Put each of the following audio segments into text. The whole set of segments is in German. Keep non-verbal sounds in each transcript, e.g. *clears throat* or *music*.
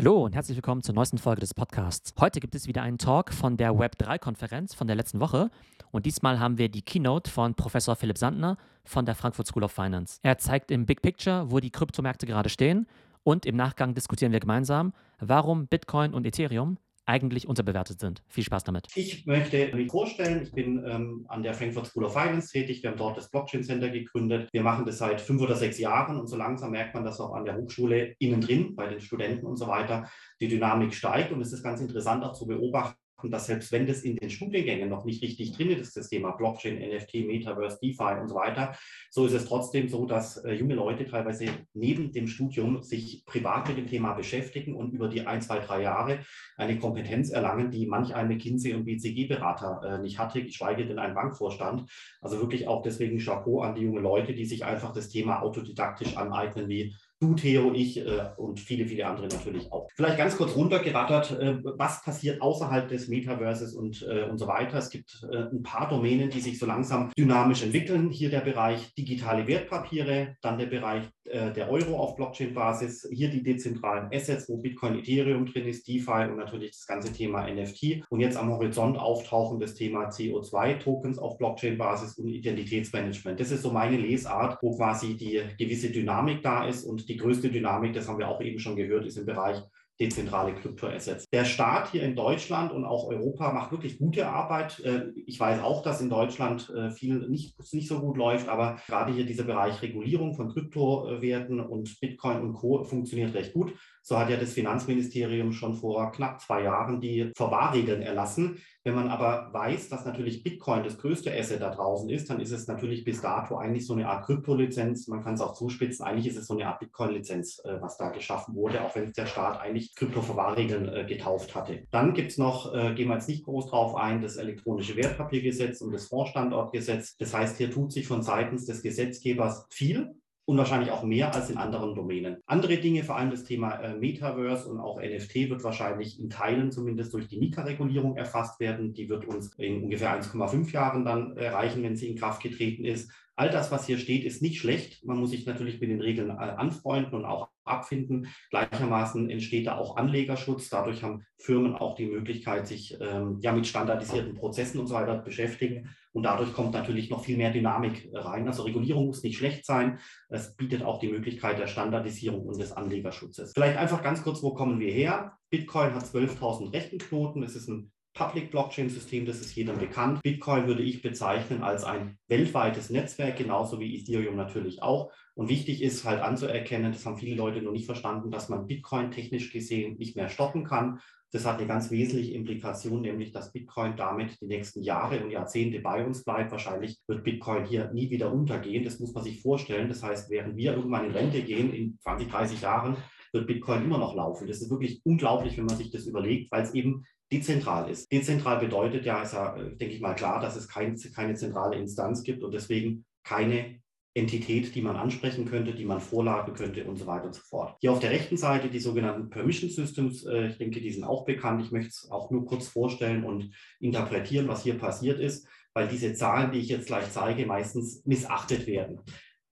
Hallo und herzlich willkommen zur neuesten Folge des Podcasts. Heute gibt es wieder einen Talk von der Web3-Konferenz von der letzten Woche und diesmal haben wir die Keynote von Professor Philipp Sandner von der Frankfurt School of Finance. Er zeigt im Big Picture, wo die Kryptomärkte gerade stehen und im Nachgang diskutieren wir gemeinsam, warum Bitcoin und Ethereum eigentlich unterbewertet sind. Viel Spaß damit. Ich möchte mich vorstellen, ich bin ähm, an der Frankfurt School of Finance tätig. Wir haben dort das Blockchain Center gegründet. Wir machen das seit fünf oder sechs Jahren und so langsam merkt man, dass auch an der Hochschule innen drin, bei den Studenten und so weiter, die Dynamik steigt. Und es ist ganz interessant auch zu beobachten, dass selbst wenn das in den Studiengängen noch nicht richtig drin ist, das Thema Blockchain, NFT, Metaverse, DeFi und so weiter, so ist es trotzdem so, dass äh, junge Leute teilweise neben dem Studium sich privat mit dem Thema beschäftigen und über die ein, zwei, drei Jahre eine Kompetenz erlangen, die manch ein McKinsey- und BCG-Berater äh, nicht hatte, geschweige denn ein Bankvorstand. Also wirklich auch deswegen Chapeau an die jungen Leute, die sich einfach das Thema autodidaktisch aneignen, wie Du, Theo, ich äh, und viele, viele andere natürlich auch. Vielleicht ganz kurz runtergerattert, äh, was passiert außerhalb des Metaverses und, äh, und so weiter. Es gibt äh, ein paar Domänen, die sich so langsam dynamisch entwickeln. Hier der Bereich digitale Wertpapiere, dann der Bereich äh, der Euro auf Blockchain-Basis, hier die dezentralen Assets, wo Bitcoin, Ethereum drin ist, DeFi und natürlich das ganze Thema NFT. Und jetzt am Horizont auftauchen das Thema CO2-Tokens auf Blockchain-Basis und Identitätsmanagement. Das ist so meine Lesart, wo quasi die gewisse Dynamik da ist und die größte Dynamik, das haben wir auch eben schon gehört, ist im Bereich dezentrale Kryptoassets. Der Staat hier in Deutschland und auch Europa macht wirklich gute Arbeit. Äh, ich weiß auch, dass in Deutschland äh, viel nicht, nicht so gut läuft, aber gerade hier dieser Bereich Regulierung von Kryptowerten und Bitcoin und Co. funktioniert recht gut. So hat ja das Finanzministerium schon vor knapp zwei Jahren die Verwahrregeln erlassen. Wenn man aber weiß, dass natürlich Bitcoin das größte Asset da draußen ist, dann ist es natürlich bis dato eigentlich so eine Art Kryptolizenz. Man kann es auch zuspitzen. Eigentlich ist es so eine Art Bitcoin-Lizenz, äh, was da geschaffen wurde, auch wenn es der Staat eigentlich Kryptoverwahrregeln äh, getauft hatte. Dann gibt es noch, äh, gehen wir jetzt nicht groß drauf ein, das elektronische Wertpapiergesetz und das Fondsstandortgesetz. Das heißt, hier tut sich von seitens des Gesetzgebers viel und wahrscheinlich auch mehr als in anderen Domänen. Andere Dinge, vor allem das Thema äh, Metaverse und auch NFT, wird wahrscheinlich in Teilen zumindest durch die Mika-Regulierung erfasst werden. Die wird uns in ungefähr 1,5 Jahren dann erreichen, wenn sie in Kraft getreten ist. All das, was hier steht, ist nicht schlecht. Man muss sich natürlich mit den Regeln äh, anfreunden und auch abfinden. Gleichermaßen entsteht da auch Anlegerschutz. Dadurch haben Firmen auch die Möglichkeit, sich ähm, ja mit standardisierten Prozessen und so weiter beschäftigen. Und dadurch kommt natürlich noch viel mehr Dynamik rein. Also Regulierung muss nicht schlecht sein. Es bietet auch die Möglichkeit der Standardisierung und des Anlegerschutzes. Vielleicht einfach ganz kurz, wo kommen wir her? Bitcoin hat 12.000 Rechenknoten. Es ist ein Public Blockchain System, das ist jedem bekannt. Bitcoin würde ich bezeichnen als ein weltweites Netzwerk, genauso wie Ethereum natürlich auch. Und wichtig ist halt anzuerkennen, das haben viele Leute noch nicht verstanden, dass man Bitcoin technisch gesehen nicht mehr stoppen kann. Das hat eine ganz wesentliche Implikation, nämlich dass Bitcoin damit die nächsten Jahre und Jahrzehnte bei uns bleibt. Wahrscheinlich wird Bitcoin hier nie wieder untergehen. Das muss man sich vorstellen. Das heißt, während wir irgendwann in Rente gehen, in 20, 30 Jahren, wird Bitcoin immer noch laufen. Das ist wirklich unglaublich, wenn man sich das überlegt, weil es eben dezentral ist. Dezentral bedeutet ja, ist ja, äh, denke ich mal, klar, dass es kein, keine zentrale Instanz gibt und deswegen keine Entität, die man ansprechen könnte, die man vorladen könnte und so weiter und so fort. Hier auf der rechten Seite die sogenannten Permission Systems, äh, ich denke, die sind auch bekannt. Ich möchte es auch nur kurz vorstellen und interpretieren, was hier passiert ist, weil diese Zahlen, die ich jetzt gleich zeige, meistens missachtet werden.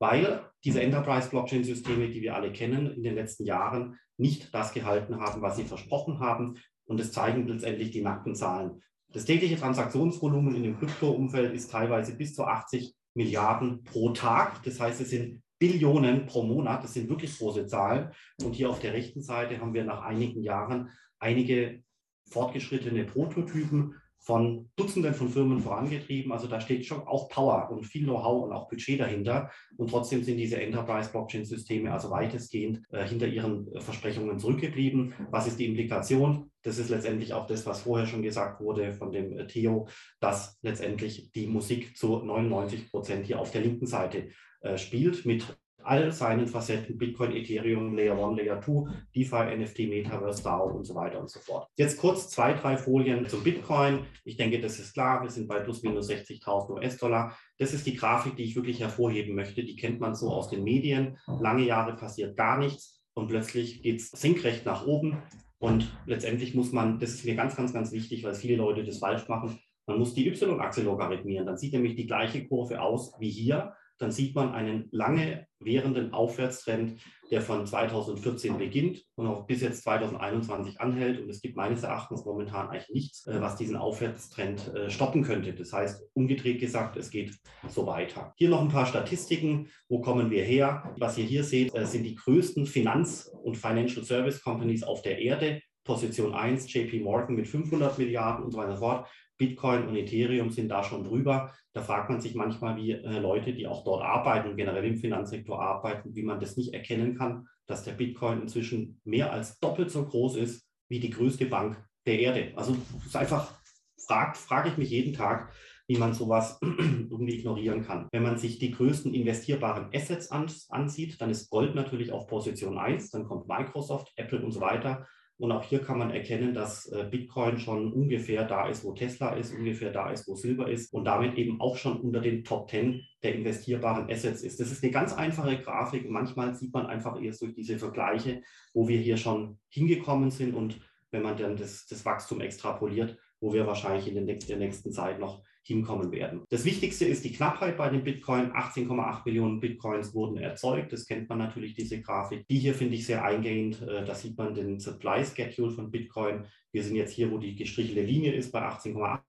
Weil diese Enterprise-Blockchain-Systeme, die wir alle kennen, in den letzten Jahren nicht das gehalten haben, was sie versprochen haben und es zeigen letztendlich die nackten Zahlen. Das tägliche Transaktionsvolumen in dem Krypto-Umfeld ist teilweise bis zu 80 Milliarden pro Tag. Das heißt, es sind Billionen pro Monat. Das sind wirklich große Zahlen. Und hier auf der rechten Seite haben wir nach einigen Jahren einige fortgeschrittene Prototypen von Dutzenden von Firmen vorangetrieben. Also da steht schon auch Power und viel Know-how und auch Budget dahinter. Und trotzdem sind diese Enterprise-Blockchain-Systeme also weitestgehend äh, hinter ihren äh, Versprechungen zurückgeblieben. Was ist die Implikation? Das ist letztendlich auch das, was vorher schon gesagt wurde von dem äh, Theo, dass letztendlich die Musik zu 99 Prozent hier auf der linken Seite äh, spielt mit all seinen Facetten, Bitcoin, Ethereum, Layer 1, Layer 2, DeFi, NFT, Metaverse, DAO und so weiter und so fort. Jetzt kurz zwei, drei Folien zum Bitcoin. Ich denke, das ist klar, wir sind bei plus minus 60.000 US-Dollar. Das ist die Grafik, die ich wirklich hervorheben möchte. Die kennt man so aus den Medien. Lange Jahre passiert gar nichts und plötzlich geht es senkrecht nach oben. Und letztendlich muss man, das ist mir ganz, ganz, ganz wichtig, weil viele Leute das falsch machen, man muss die Y-Achse logarithmieren. Dann sieht nämlich die gleiche Kurve aus wie hier dann sieht man einen lange währenden Aufwärtstrend, der von 2014 beginnt und auch bis jetzt 2021 anhält. Und es gibt meines Erachtens momentan eigentlich nichts, äh, was diesen Aufwärtstrend äh, stoppen könnte. Das heißt, umgedreht gesagt, es geht so weiter. Hier noch ein paar Statistiken. Wo kommen wir her? Was ihr hier seht, äh, sind die größten Finanz- und Financial Service Companies auf der Erde. Position 1, JP Morgan mit 500 Milliarden und so weiter fort. Bitcoin und Ethereum sind da schon drüber. Da fragt man sich manchmal, wie äh, Leute, die auch dort arbeiten generell im Finanzsektor arbeiten, wie man das nicht erkennen kann, dass der Bitcoin inzwischen mehr als doppelt so groß ist wie die größte Bank der Erde. Also es ist einfach, fragt, frage ich mich jeden Tag, wie man sowas *clears throat* irgendwie ignorieren kann. Wenn man sich die größten investierbaren Assets ansieht, dann ist Gold natürlich auf Position 1, dann kommt Microsoft, Apple und so weiter. Und auch hier kann man erkennen, dass äh, Bitcoin schon ungefähr da ist, wo Tesla ist, ungefähr da ist, wo Silber ist und damit eben auch schon unter den Top 10 der investierbaren Assets ist. Das ist eine ganz einfache Grafik. Manchmal sieht man einfach erst durch diese Vergleiche, wo wir hier schon hingekommen sind und wenn man dann das, das Wachstum extrapoliert, wo wir wahrscheinlich in der nächsten Zeit noch hinkommen werden. Das Wichtigste ist die Knappheit bei den Bitcoin. 18,8 Millionen Bitcoins wurden erzeugt. Das kennt man natürlich, diese Grafik. Die hier finde ich sehr eingehend. Äh, da sieht man den Supply Schedule von Bitcoin. Wir sind jetzt hier, wo die gestrichelte Linie ist, bei 18,8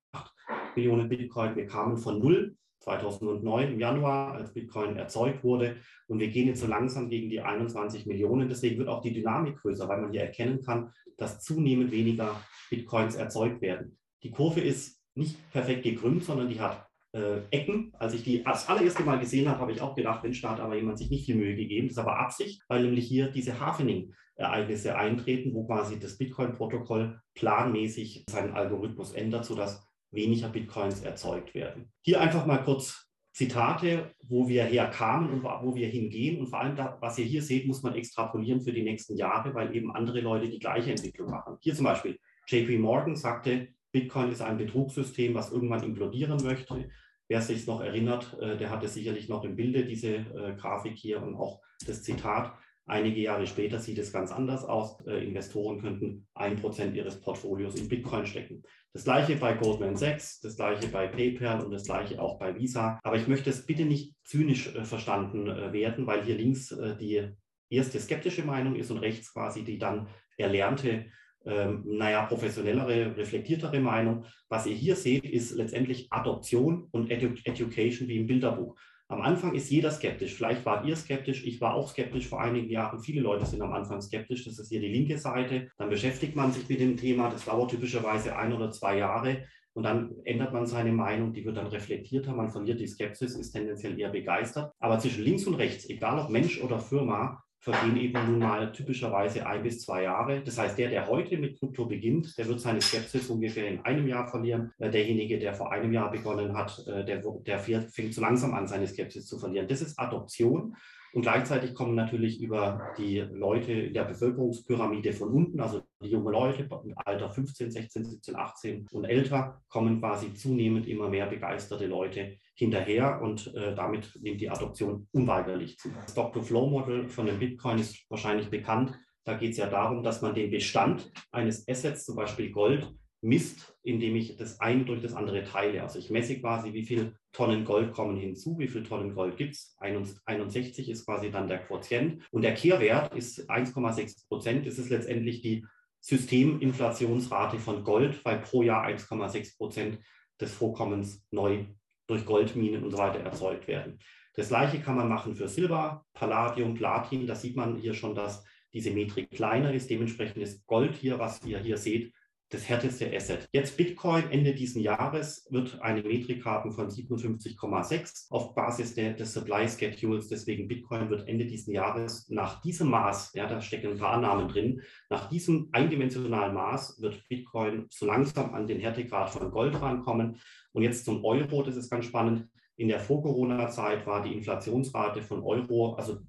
Millionen Bitcoin. Wir kamen von null 2009 im Januar, als Bitcoin erzeugt wurde. Und wir gehen jetzt so langsam gegen die 21 Millionen. Deswegen wird auch die Dynamik größer, weil man hier erkennen kann, dass zunehmend weniger Bitcoins erzeugt werden. Die Kurve ist nicht perfekt gekrümmt, sondern die hat äh, Ecken. Als ich die das allererste Mal gesehen habe, habe ich auch gedacht, Mensch, da hat aber jemand sich nicht viel Mühe gegeben. Das ist aber Absicht, weil nämlich hier diese Hafening-Ereignisse eintreten, wo quasi das Bitcoin-Protokoll planmäßig seinen Algorithmus ändert, sodass weniger Bitcoins erzeugt werden. Hier einfach mal kurz Zitate, wo wir herkamen und wo wir hingehen. Und vor allem, da, was ihr hier seht, muss man extrapolieren für die nächsten Jahre, weil eben andere Leute die gleiche Entwicklung machen. Hier zum Beispiel, JP Morgan sagte, Bitcoin ist ein Betrugssystem, was irgendwann implodieren möchte. Wer sich noch erinnert, äh, der hatte sicherlich noch im Bilde diese äh, Grafik hier und auch das Zitat. Einige Jahre später sieht es ganz anders aus. Äh, Investoren könnten ein Prozent ihres Portfolios in Bitcoin stecken. Das gleiche bei Goldman Sachs, das gleiche bei PayPal und das gleiche auch bei Visa. Aber ich möchte es bitte nicht zynisch verstanden werden, weil hier links die erste skeptische Meinung ist und rechts quasi die dann erlernte ähm, naja, professionellere, reflektiertere Meinung. Was ihr hier seht, ist letztendlich Adoption und Edu Education wie im Bilderbuch. Am Anfang ist jeder skeptisch. Vielleicht wart ihr skeptisch, ich war auch skeptisch vor einigen Jahren. Viele Leute sind am Anfang skeptisch. Das ist hier die linke Seite. Dann beschäftigt man sich mit dem Thema. Das dauert typischerweise ein oder zwei Jahre. Und dann ändert man seine Meinung, die wird dann reflektierter, man verliert die Skepsis, ist tendenziell eher begeistert. Aber zwischen links und rechts, egal ob Mensch oder Firma, vergehen eben nun mal typischerweise ein bis zwei Jahre. Das heißt, der, der heute mit Krypto beginnt, der wird seine Skepsis ungefähr in einem Jahr verlieren. Äh, derjenige, der vor einem Jahr begonnen hat, äh, der, der fängt so langsam an, seine Skepsis zu verlieren. Das ist Adoption. Und gleichzeitig kommen natürlich über die Leute in der Bevölkerungspyramide von unten, also die jungen Leute im Alter 15, 16, 17, 18 und älter, kommen quasi zunehmend immer mehr begeisterte Leute hinterher und äh, damit nimmt die Adoption unweigerlich zu. Das Stock-to-Flow-Model von dem Bitcoin ist wahrscheinlich bekannt. Da geht es ja darum, dass man den Bestand eines Assets, zum Beispiel Gold, misst, indem ich das eine durch das andere teile. Also ich messe quasi, wie viele Tonnen Gold kommen hinzu, wie viele Tonnen Gold gibt es. 61 ist quasi dann der Quotient. Und der Kehrwert ist 1,6 Prozent. Das ist letztendlich die Systeminflationsrate von Gold, weil pro Jahr 1,6 Prozent des Vorkommens neu durch Goldminen und so weiter erzeugt werden. Das gleiche kann man machen für Silber, Palladium, Platin. Da sieht man hier schon, dass diese Metrik kleiner ist. Dementsprechend ist Gold hier, was ihr hier seht, das härteste Asset. Jetzt Bitcoin Ende dieses Jahres wird eine Metrik haben von 57,6 auf Basis der, des Supply Schedules. Deswegen Bitcoin wird Ende dieses Jahres nach diesem Maß, ja, da stecken ein paar Annahmen drin, nach diesem eindimensionalen Maß wird Bitcoin so langsam an den Härtegrad von Gold rankommen. Und jetzt zum Euro, das ist ganz spannend. In der Vor-Corona-Zeit war die Inflationsrate von Euro, also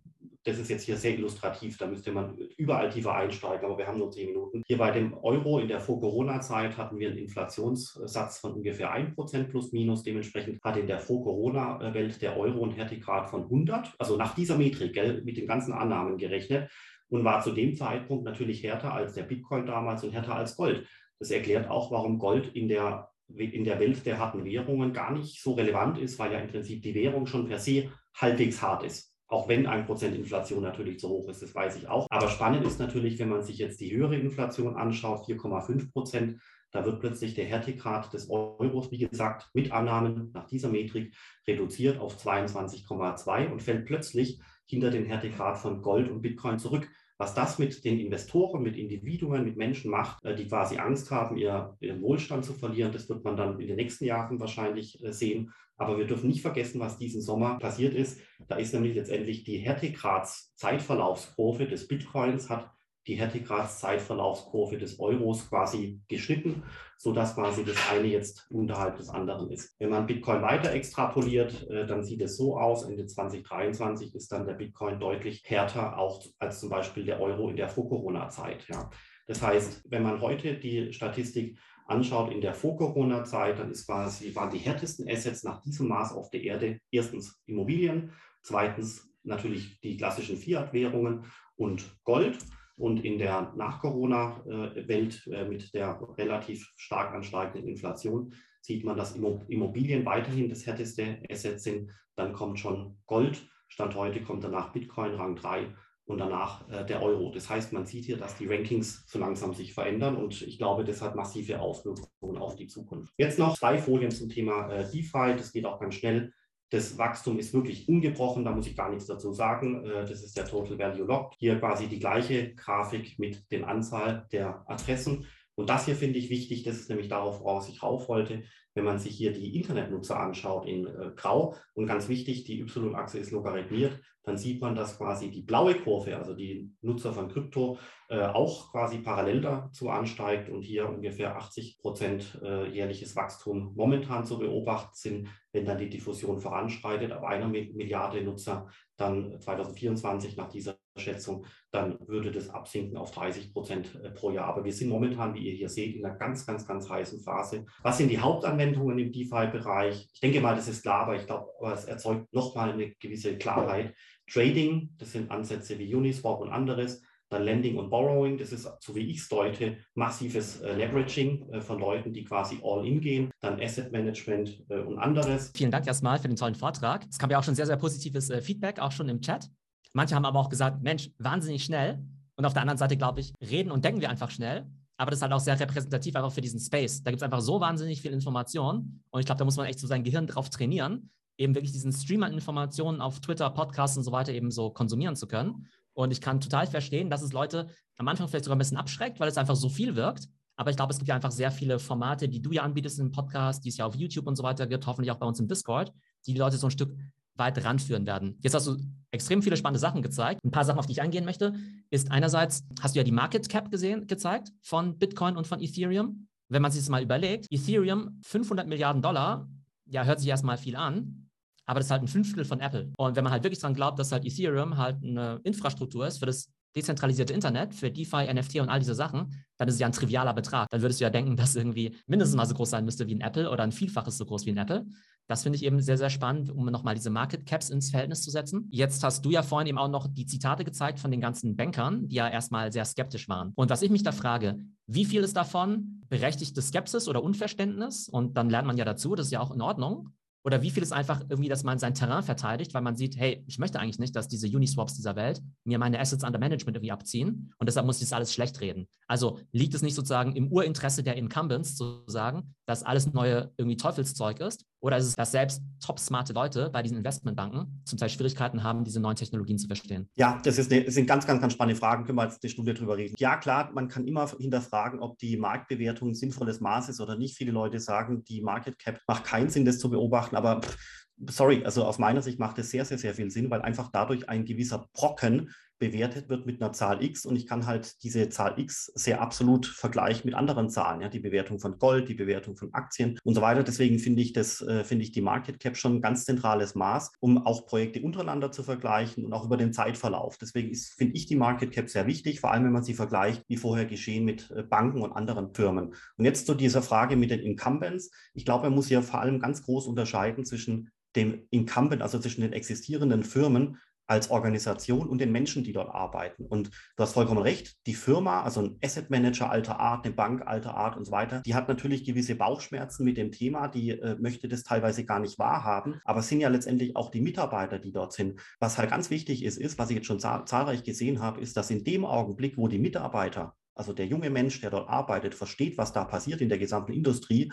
das ist jetzt hier sehr illustrativ, da müsste man überall tiefer einsteigen, aber wir haben nur zehn Minuten. Hier bei dem Euro in der Vor-Corona-Zeit hatten wir einen Inflationssatz von ungefähr 1% plus minus. Dementsprechend hat in der Vor-Corona-Welt der Euro einen Härtegrad von 100, also nach dieser Metrik, gell, mit den ganzen Annahmen gerechnet und war zu dem Zeitpunkt natürlich härter als der Bitcoin damals und härter als Gold. Das erklärt auch, warum Gold in der in der Welt der harten Währungen gar nicht so relevant ist, weil ja im Prinzip die Währung schon per se halbwegs hart ist. Auch wenn ein Prozent Inflation natürlich zu hoch ist, das weiß ich auch. Aber spannend ist natürlich, wenn man sich jetzt die höhere Inflation anschaut, 4,5 Prozent, da wird plötzlich der Härtegrad des Euros, wie gesagt, mit Annahmen nach dieser Metrik reduziert auf 22,2 und fällt plötzlich hinter den Härtegrad von Gold und Bitcoin zurück. Was das mit den Investoren, mit Individuen, mit Menschen macht, äh, die quasi Angst haben, ihr, ihren Wohlstand zu verlieren, das wird man dann in den nächsten Jahren wahrscheinlich äh, sehen. Aber wir dürfen nicht vergessen, was diesen Sommer passiert ist. Da ist nämlich letztendlich die Härtegrads-Zeitverlaufskurve des Bitcoins hat die Härtegrads-Zeitverlaufskurve des Euros quasi geschnitten, sodass quasi das eine jetzt unterhalb des anderen ist. Wenn man Bitcoin weiter extrapoliert, äh, dann sieht es so aus, Ende 2023 ist dann der Bitcoin deutlich härter auch als zum Beispiel der Euro in der Vor-Corona-Zeit. Ja. Das heißt, wenn man heute die Statistik anschaut in der Vor-Corona-Zeit, dann ist quasi, waren die härtesten Assets nach diesem Maß auf der Erde erstens Immobilien, zweitens natürlich die klassischen Fiat-Währungen und Gold. Und in der Nach-Corona-Welt äh, mit der relativ stark ansteigenden Inflation sieht man, dass Immobilien weiterhin das härteste Asset sind. Dann kommt schon Gold. Stand heute kommt danach Bitcoin Rang 3 und danach äh, der Euro. Das heißt, man sieht hier, dass die Rankings so langsam sich verändern und ich glaube, das hat massive Auswirkungen auf die Zukunft. Jetzt noch zwei Folien zum Thema äh, DeFi. Das geht auch ganz schnell. Das Wachstum ist wirklich ungebrochen, da muss ich gar nichts dazu sagen. Äh, das ist der Total Value Lock. Hier quasi die gleiche Grafik mit der Anzahl der Adressen. Und das hier finde ich wichtig, das ist nämlich darauf, woraus ich rauf wollte, wenn man sich hier die Internetnutzer anschaut in äh, Grau. Und ganz wichtig, die Y-Achse ist logarithmiert, dann sieht man, dass quasi die blaue Kurve, also die Nutzer von Krypto, äh, auch quasi parallel dazu ansteigt und hier ungefähr 80 Prozent äh, jährliches Wachstum momentan zu beobachten sind, wenn dann die Diffusion voranschreitet, ab einer Milliarde Nutzer dann 2024 nach dieser Schätzung, dann würde das absinken auf 30 Prozent äh, pro Jahr. Aber wir sind momentan, wie ihr hier seht, in einer ganz, ganz, ganz heißen Phase. Was sind die Hauptanwendungen im DeFi-Bereich? Ich denke mal, das ist klar, aber ich glaube, es erzeugt nochmal eine gewisse Klarheit. Trading, das sind Ansätze wie Uniswap und anderes. Dann Lending und Borrowing, das ist, so wie ich es deute, massives äh, Leveraging äh, von Leuten, die quasi all in gehen. Dann Asset Management äh, und anderes. Vielen Dank erstmal für den tollen Vortrag. Es kam ja auch schon sehr, sehr positives äh, Feedback, auch schon im Chat. Manche haben aber auch gesagt, Mensch, wahnsinnig schnell. Und auf der anderen Seite, glaube ich, reden und denken wir einfach schnell. Aber das ist halt auch sehr repräsentativ einfach für diesen Space. Da gibt es einfach so wahnsinnig viel Information. Und ich glaube, da muss man echt so sein Gehirn drauf trainieren, eben wirklich diesen Stream an Informationen auf Twitter, Podcasts und so weiter eben so konsumieren zu können. Und ich kann total verstehen, dass es Leute am Anfang vielleicht sogar ein bisschen abschreckt, weil es einfach so viel wirkt. Aber ich glaube, es gibt ja einfach sehr viele Formate, die du ja anbietest im Podcast, die es ja auf YouTube und so weiter gibt, hoffentlich auch bei uns im Discord, die die Leute so ein Stück weit ranführen werden. Jetzt hast du extrem viele spannende Sachen gezeigt. Ein paar Sachen, auf die ich eingehen möchte, ist einerseits, hast du ja die Market Cap gesehen, gezeigt von Bitcoin und von Ethereum. Wenn man sich das mal überlegt, Ethereum 500 Milliarden Dollar, ja, hört sich erstmal viel an, aber das ist halt ein Fünftel von Apple. Und wenn man halt wirklich daran glaubt, dass halt Ethereum halt eine Infrastruktur ist für das dezentralisierte Internet, für DeFi, NFT und all diese Sachen, dann ist es ja ein trivialer Betrag. Dann würdest du ja denken, dass irgendwie mindestens mal so groß sein müsste wie ein Apple oder ein Vielfaches so groß wie ein Apple. Das finde ich eben sehr, sehr spannend, um nochmal diese Market Caps ins Verhältnis zu setzen. Jetzt hast du ja vorhin eben auch noch die Zitate gezeigt von den ganzen Bankern, die ja erstmal sehr skeptisch waren. Und was ich mich da frage, wie viel ist davon berechtigte Skepsis oder Unverständnis? Und dann lernt man ja dazu, das ist ja auch in Ordnung. Oder wie viel ist einfach irgendwie, dass man sein Terrain verteidigt, weil man sieht, hey, ich möchte eigentlich nicht, dass diese Uniswaps dieser Welt mir meine Assets under Management irgendwie abziehen und deshalb muss ich das alles schlecht reden. Also liegt es nicht sozusagen im Urinteresse der Incumbents zu sagen, dass alles neue irgendwie Teufelszeug ist? Oder ist es, dass selbst top-smarte Leute bei diesen Investmentbanken zum Teil Schwierigkeiten haben, diese neuen Technologien zu verstehen? Ja, das, ist eine, das sind ganz, ganz, ganz spannende Fragen. Können wir jetzt eine Stunde drüber reden. Ja, klar, man kann immer hinterfragen, ob die Marktbewertung sinnvolles Maß ist oder nicht. Viele Leute sagen, die Market Cap macht keinen Sinn, das zu beobachten, aber sorry, also aus meiner Sicht macht es sehr, sehr, sehr viel Sinn, weil einfach dadurch ein gewisser Brocken bewertet wird mit einer Zahl X und ich kann halt diese Zahl X sehr absolut vergleichen mit anderen Zahlen, ja, die Bewertung von Gold, die Bewertung von Aktien und so weiter. Deswegen finde ich das, äh, finde ich die Market Cap schon ein ganz zentrales Maß, um auch Projekte untereinander zu vergleichen und auch über den Zeitverlauf. Deswegen finde ich die Market Cap sehr wichtig, vor allem wenn man sie vergleicht, wie vorher geschehen mit äh, Banken und anderen Firmen. Und jetzt zu dieser Frage mit den Incumbents. Ich glaube, man muss hier vor allem ganz groß unterscheiden zwischen dem Incumbent, also zwischen den existierenden Firmen als Organisation und den Menschen, die dort arbeiten. Und du hast vollkommen recht, die Firma, also ein Asset Manager alter Art, eine Bank alter Art und so weiter, die hat natürlich gewisse Bauchschmerzen mit dem Thema, die äh, möchte das teilweise gar nicht wahrhaben, aber es sind ja letztendlich auch die Mitarbeiter, die dort sind. Was halt ganz wichtig ist, ist, was ich jetzt schon zahl zahlreich gesehen habe, ist, dass in dem Augenblick, wo die Mitarbeiter also der junge Mensch, der dort arbeitet, versteht, was da passiert in der gesamten Industrie,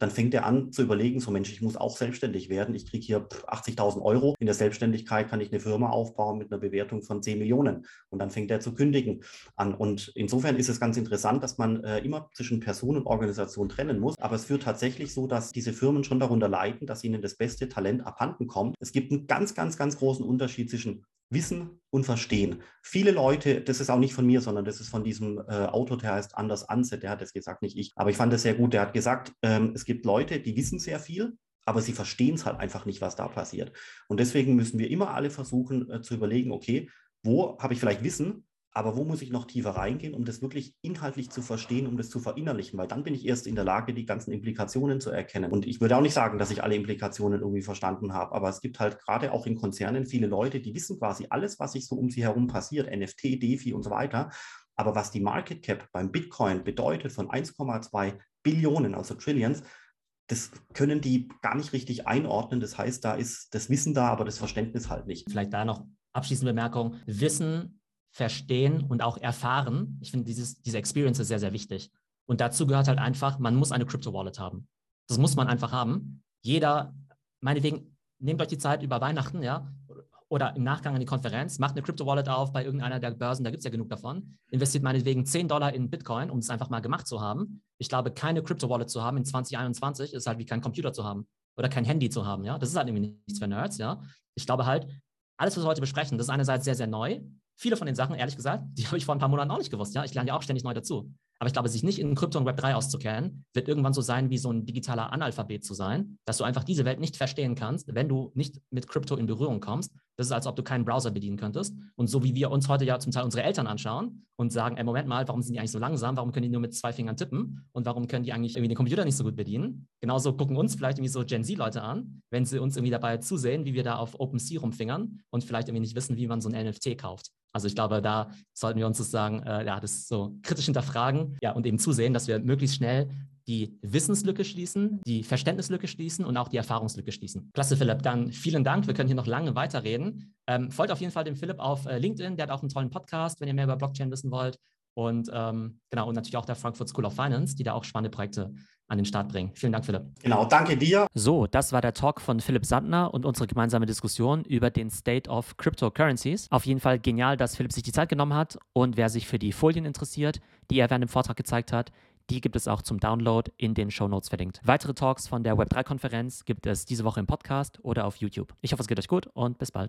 dann fängt er an zu überlegen, so Mensch, ich muss auch selbstständig werden. Ich kriege hier 80.000 Euro. In der Selbstständigkeit kann ich eine Firma aufbauen mit einer Bewertung von 10 Millionen. Und dann fängt er zu kündigen an. Und insofern ist es ganz interessant, dass man äh, immer zwischen Person und Organisation trennen muss. Aber es führt tatsächlich so, dass diese Firmen schon darunter leiden, dass ihnen das beste Talent abhanden kommt. Es gibt einen ganz, ganz, ganz großen Unterschied zwischen Wissen und Verstehen. Viele Leute, das ist auch nicht von mir, sondern das ist von diesem äh, Autor, der heißt Anders Anse, der hat das gesagt, nicht ich. Aber ich fand das sehr gut. Der hat gesagt, ähm, es gibt Leute, die wissen sehr viel, aber sie verstehen es halt einfach nicht, was da passiert. Und deswegen müssen wir immer alle versuchen äh, zu überlegen, okay, wo habe ich vielleicht Wissen, aber wo muss ich noch tiefer reingehen, um das wirklich inhaltlich zu verstehen, um das zu verinnerlichen? Weil dann bin ich erst in der Lage, die ganzen Implikationen zu erkennen. Und ich würde auch nicht sagen, dass ich alle Implikationen irgendwie verstanden habe, aber es gibt halt gerade auch in Konzernen viele Leute, die wissen quasi alles, was sich so um sie herum passiert, NFT, DeFi und so weiter. Aber was die Market Cap beim Bitcoin bedeutet von 1,2 Billionen, also Trillions, das können die gar nicht richtig einordnen. Das heißt, da ist das Wissen da, aber das Verständnis halt nicht. Vielleicht da noch abschließende Bemerkung. Wissen verstehen und auch erfahren. Ich finde, dieses, diese Experience ist sehr, sehr wichtig. Und dazu gehört halt einfach, man muss eine Crypto-Wallet haben. Das muss man einfach haben. Jeder, meinetwegen, nehmt euch die Zeit über Weihnachten, ja, oder im Nachgang an die Konferenz, macht eine Crypto-Wallet auf bei irgendeiner der Börsen, da gibt es ja genug davon, investiert meinetwegen 10 Dollar in Bitcoin, um es einfach mal gemacht zu haben. Ich glaube, keine Crypto-Wallet zu haben in 2021 ist halt wie kein Computer zu haben oder kein Handy zu haben, ja. Das ist halt irgendwie nichts für Nerds, ja. Ich glaube halt, alles, was wir heute besprechen, das ist einerseits sehr, sehr neu, Viele von den Sachen, ehrlich gesagt, die *laughs* habe ich vor ein paar Monaten auch nicht gewusst. Ja, ich lerne ja auch ständig neu dazu. Aber ich glaube, sich nicht in Krypto und Web 3 auszukennen, wird irgendwann so sein, wie so ein digitaler Analphabet zu sein, dass du einfach diese Welt nicht verstehen kannst, wenn du nicht mit Krypto in Berührung kommst. Das ist, als ob du keinen Browser bedienen könntest. Und so wie wir uns heute ja zum Teil unsere Eltern anschauen und sagen, ey, Moment mal, warum sind die eigentlich so langsam? Warum können die nur mit zwei Fingern tippen? Und warum können die eigentlich irgendwie den Computer nicht so gut bedienen? Genauso gucken uns vielleicht irgendwie so Gen Z-Leute an, wenn sie uns irgendwie dabei zusehen, wie wir da auf OpenSea rumfingern und vielleicht irgendwie nicht wissen, wie man so ein NFT kauft. Also ich glaube, da sollten wir uns sozusagen, äh, ja, das so kritisch hinterfragen, ja, und eben zusehen, dass wir möglichst schnell die Wissenslücke schließen, die Verständnislücke schließen und auch die Erfahrungslücke schließen. Klasse, Philipp. Dann vielen Dank. Wir können hier noch lange weiterreden. Ähm, folgt auf jeden Fall dem Philipp auf äh, LinkedIn. Der hat auch einen tollen Podcast, wenn ihr mehr über Blockchain wissen wollt. Und ähm, genau, und natürlich auch der Frankfurt School of Finance, die da auch spannende Projekte an den Start bringen. Vielen Dank, Philipp. Genau, danke dir. So, das war der Talk von Philipp Sandner und unsere gemeinsame Diskussion über den State of Cryptocurrencies. Auf jeden Fall genial, dass Philipp sich die Zeit genommen hat und wer sich für die Folien interessiert, die er während dem Vortrag gezeigt hat, die gibt es auch zum Download in den Show Notes verlinkt. Weitere Talks von der Web3-Konferenz gibt es diese Woche im Podcast oder auf YouTube. Ich hoffe, es geht euch gut und bis bald.